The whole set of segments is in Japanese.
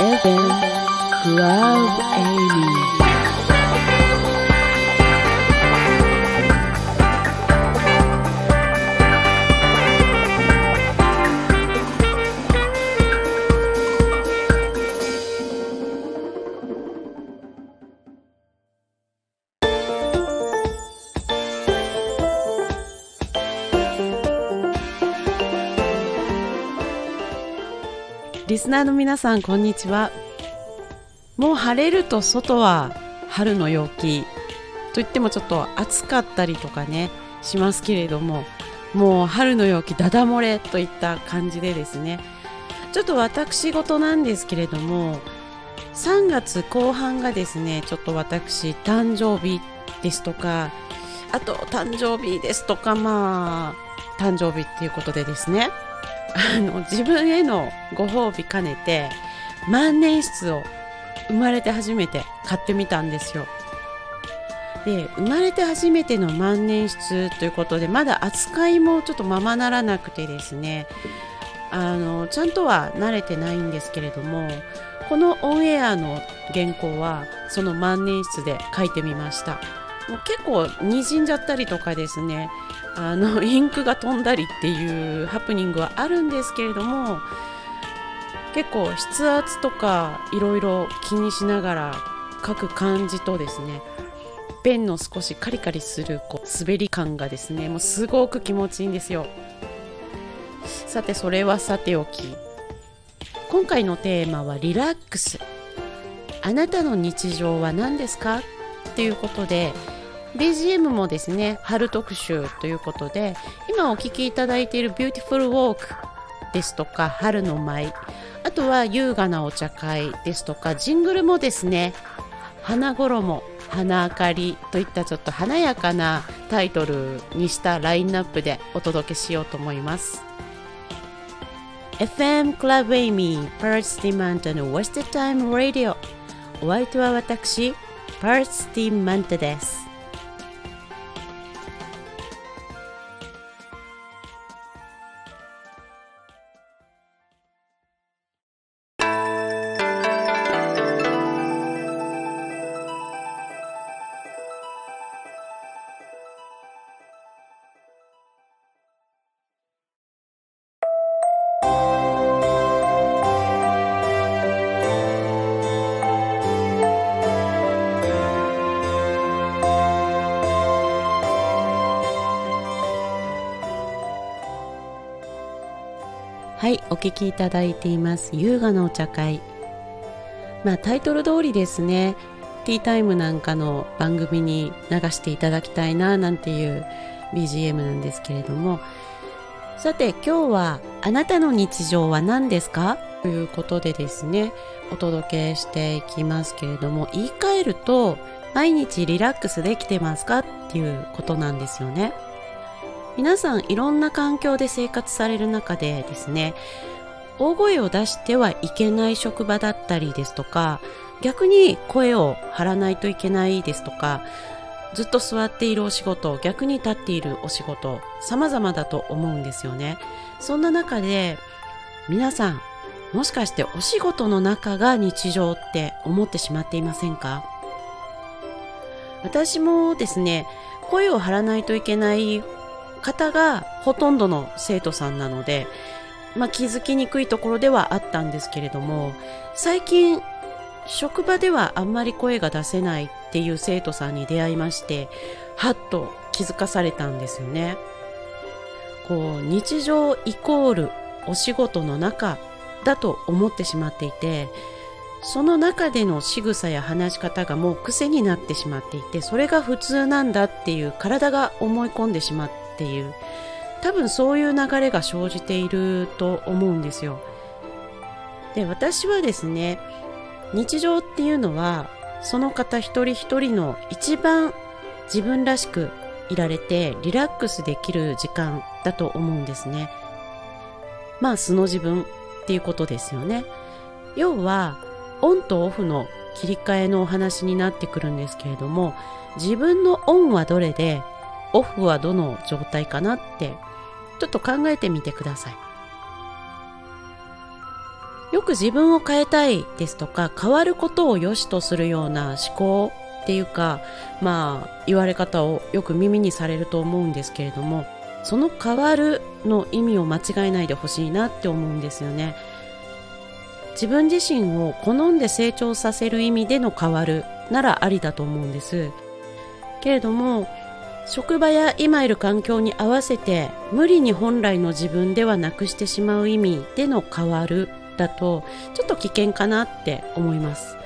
Evan Love Amy. リスナーの皆さんこんにちは。もう晴れると外は春の陽気。といってもちょっと暑かったりとかねしますけれどももう春の陽気ダダ漏れといった感じでですね。ちょっと私事なんですけれども3月後半がですねちょっと私誕生日ですとかあと誕生日ですとかまあ誕生日っていうことでですね。あの自分へのご褒美兼ねて万年筆を生まれて初めて買ってみたんですよ。で生まれて初めての万年筆ということでまだ扱いもちょっとままならなくてですねあのちゃんとは慣れてないんですけれどもこのオンエアの原稿はその万年筆で書いてみました。もう結構にじんじゃったりとかですねあの インクが飛んだりっていうハプニングはあるんですけれども結構筆圧とかいろいろ気にしながら書く感じとですねペンの少しカリカリするこう滑り感がですねもうすごく気持ちいいんですよ。さてそれはさておき。今回のテーマはリラックス。あなたの日常は何ですか？っていうことで BGM もですね春特集ということで今お聴きいただいている「 Beautiful Walk」ですとか「春の舞」あとは優雅なお茶会ですとかジングルもですね花衣花明かりといったちょっと華やかなタイトルにしたラインナップでお届けしようと思います。FM Club Amy パーツティマントの West Time Radio お相手は私パーツティマントです。はいお聞きいただいています。優雅なお茶会。まあタイトル通りですねティータイムなんかの番組に流していただきたいななんていう BGM なんですけれども。さて今日はあなたの日常は何ですか？ということでですねお届けしていきますけれども言い換えると毎日リラックスできてますか？っていうことなんですよね。皆さんいろんな環境で生活される中でですね大声を出してはいけない職場だったりですとか逆に声を張らないといけないですとかずっと座っているお仕事逆に立っているお仕事様々だと思うんですよね。そんな中で皆さんもしかしてお仕事の中が日常って思ってしまっていませんか？私もですね声を張らないといけない方がほとんどの生徒さんなので、まあ、気づきにくいところではあったんですけれども最近職場ではあんまり声が出せないっていう生徒さんに出会いましてはっと気づかされたんですよね。こう日常イコールお仕事の中だと思ってしまっていてその中での仕草や話し方がもう癖になってしまっていてそれが普通なんだっていう体が思い込んでしまってている多分そういう流れが生じていると思うんですよ。で私はですね日常っていうのはその方一人一人の一番自分らしくいられてリラックスできる時間だと思うんですね。まあ素の自分っていうことですよね。要はオンとオフの切り替えのお話になってくるんですけれども自分のオンはどれでオフはどの状態かなってちょっと考えてみてください。よく自分を変えたいですとか変わることを良しとするような思考っていうかまあ言われ方をよく耳にされると思うんですけれどもその変わるの意味を間違えないでほしいなって思うんですよね。自分自身を好んで成長させる意味での変わるならありだと思うんです。けれども職場や今いる環境に合わせて無理に本来の自分ではなくしてしまう意味での変わるだとちょっと危険かなって思います。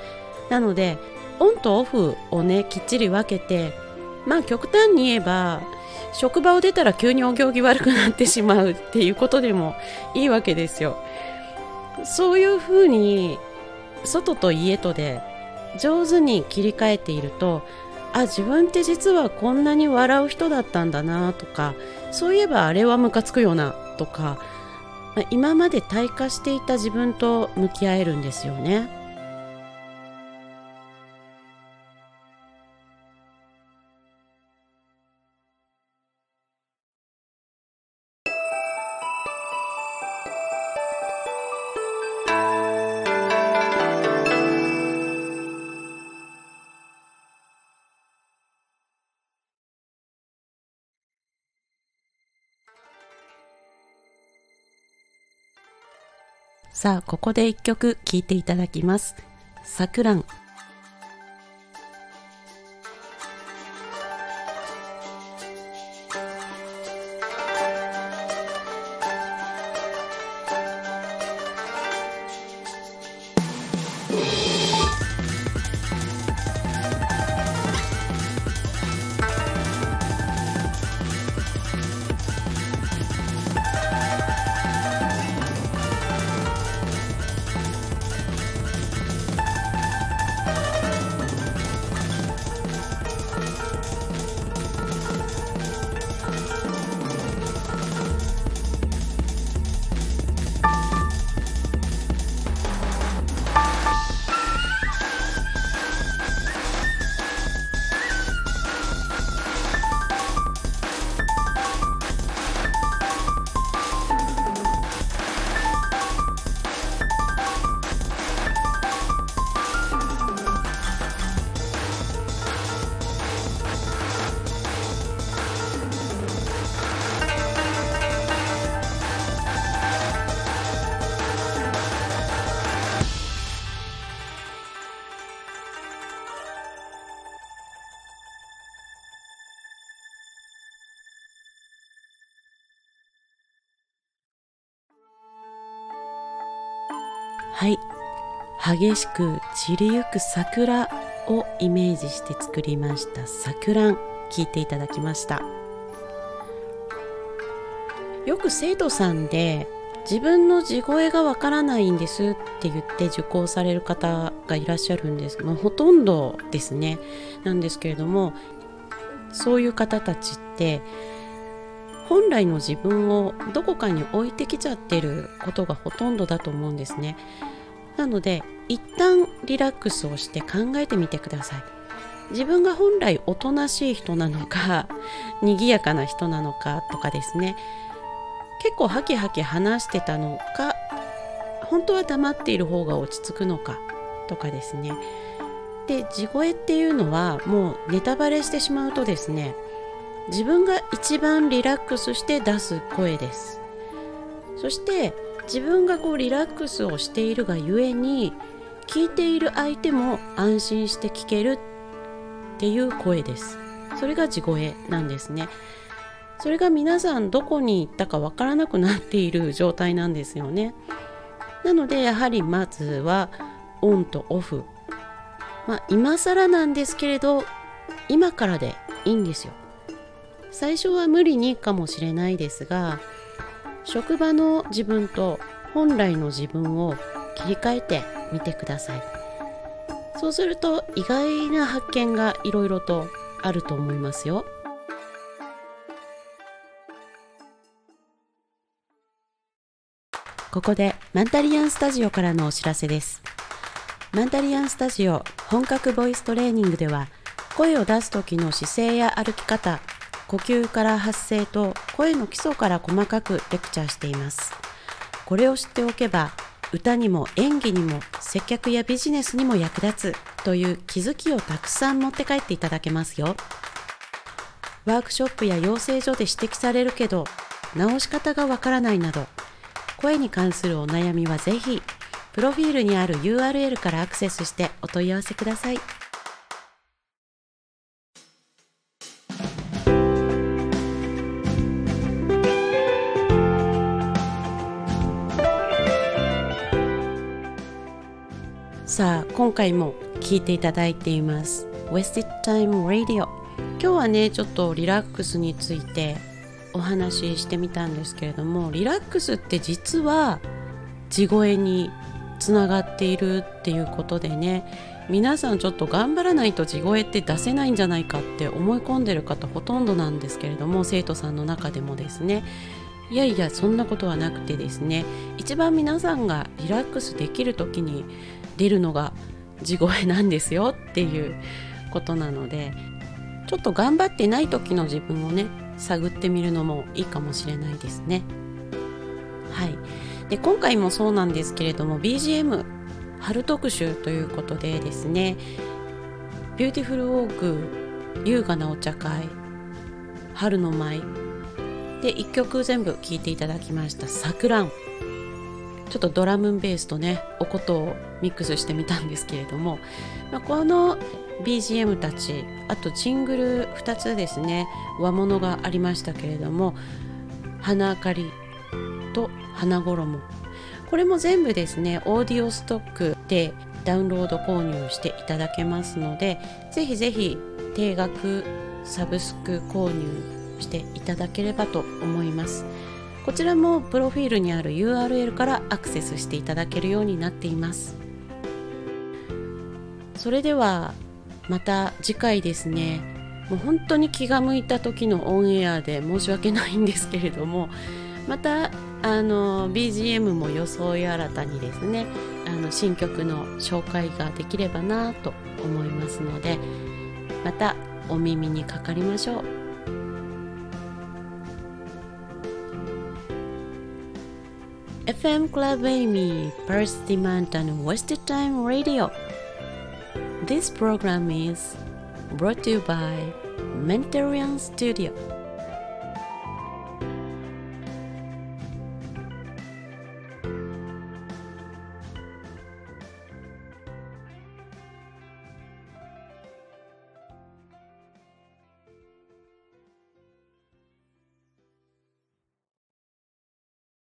なのでオンとオフをねきっちり分けてまあ極端に言えば職場を出たら急にお行儀悪くなってしまうっていうことでもいいわけですよ。そういうふうに外と家とで上手に切り替えているとあ自分って実はこんなに笑う人だったんだなとかそういえばあれはムカつくよなとか今まで退化していた自分と向き合えるんですよね。さあここで一曲聴いていただきます「さくらん」はい。激しく散りゆく桜をイメージして作りました桜。聞いていただきました。よく生徒さんで自分の地声がわからないんですって言って受講される方がいらっしゃるんです。けどほとんどですね。なんですけれどもそういう方たちって本来の自分をどこかに置いてきちゃってることがほとんどだと思うんですね。なので一旦リラックスをして考えてみてください。自分が本来おとなしい人なのか 賑やかな人なのかとかですね。結構ハキハキ話してたのか本当は黙っている方が落ち着くのかとかですね。で地声っていうのはもうネタバレしてしまうとですね自分が一番リラックスして出す声です。そして自分がこうリラックスをしているがゆえに聞いている相手も安心して聞けるっていう声です。それが地声なんですね。それが皆さんどこに行ったかわからなくなっている状態なんですよね。なのでやはりまずはオンとオフ。まあ今更なんですけれど今からでいいんですよ。最初は無理にかもしれないですが職場の自分と本来の自分を切り替えてみてください。そうすると意外な発見がいろいろとあると思いますよ。ここでマンタリアンスタジオからのお知らせです。マンタリアンスタジオ本格ボイストレーニングでは声を出す時の姿勢や歩き方呼吸から発声と声の基礎から細かくレクチャーしていますこれを知っておけば歌にも演技にも接客やビジネスにも役立つという気づきをたくさん持って帰っていただけますよワークショップや養成所で指摘されるけど直し方がわからないなど声に関するお悩みはぜひプロフィールにある URL からアクセスしてお問い合わせください。さあ今回も聞いていただいています。Wasted Time Radio 今日はねちょっとリラックスについてお話ししてみたんですけれどもリラックスって実は地声につながっているっていうことでね皆さんちょっと頑張らないと地声って出せないんじゃないかって思い込んでる方ほとんどなんですけれども生徒さんの中でもですね。いやいやそんなことはなくてですね一番皆さんがリラックスできる時に出るのが地声なんですよっていうことなのでちょっと頑張ってない時の自分をね探ってみるのもいいかもしれないですね。はいで今回もそうなんですけれども BGM 春特集ということでですね Beautiful Walk 優雅なお茶会春の舞で1曲全部聴いていただきました「さくらん」ちょっとドラムンベースとねおことをミックスしてみたんですけれども、まあ、この BGM たちあとジングル2つですね和物がありましたけれども花明かりと花衣これも全部ですねオーディオストックでダウンロード購入していただけますのでぜひぜひ定額サブスク購入していただければと思います。こちらもプロフィールにある URL からアクセスしていただけるようになっていますそれではまた次回ですねもう本当に気が向いた時のオンエアで申し訳ないんですけれどもまたあの BGM も装い新たにですねあの新曲の紹介ができればなと思いますのでまたお耳にかかりましょう。FM Club Amy, First Demand and Wasted Time Radio. This program is brought to you by Mentarian Studio.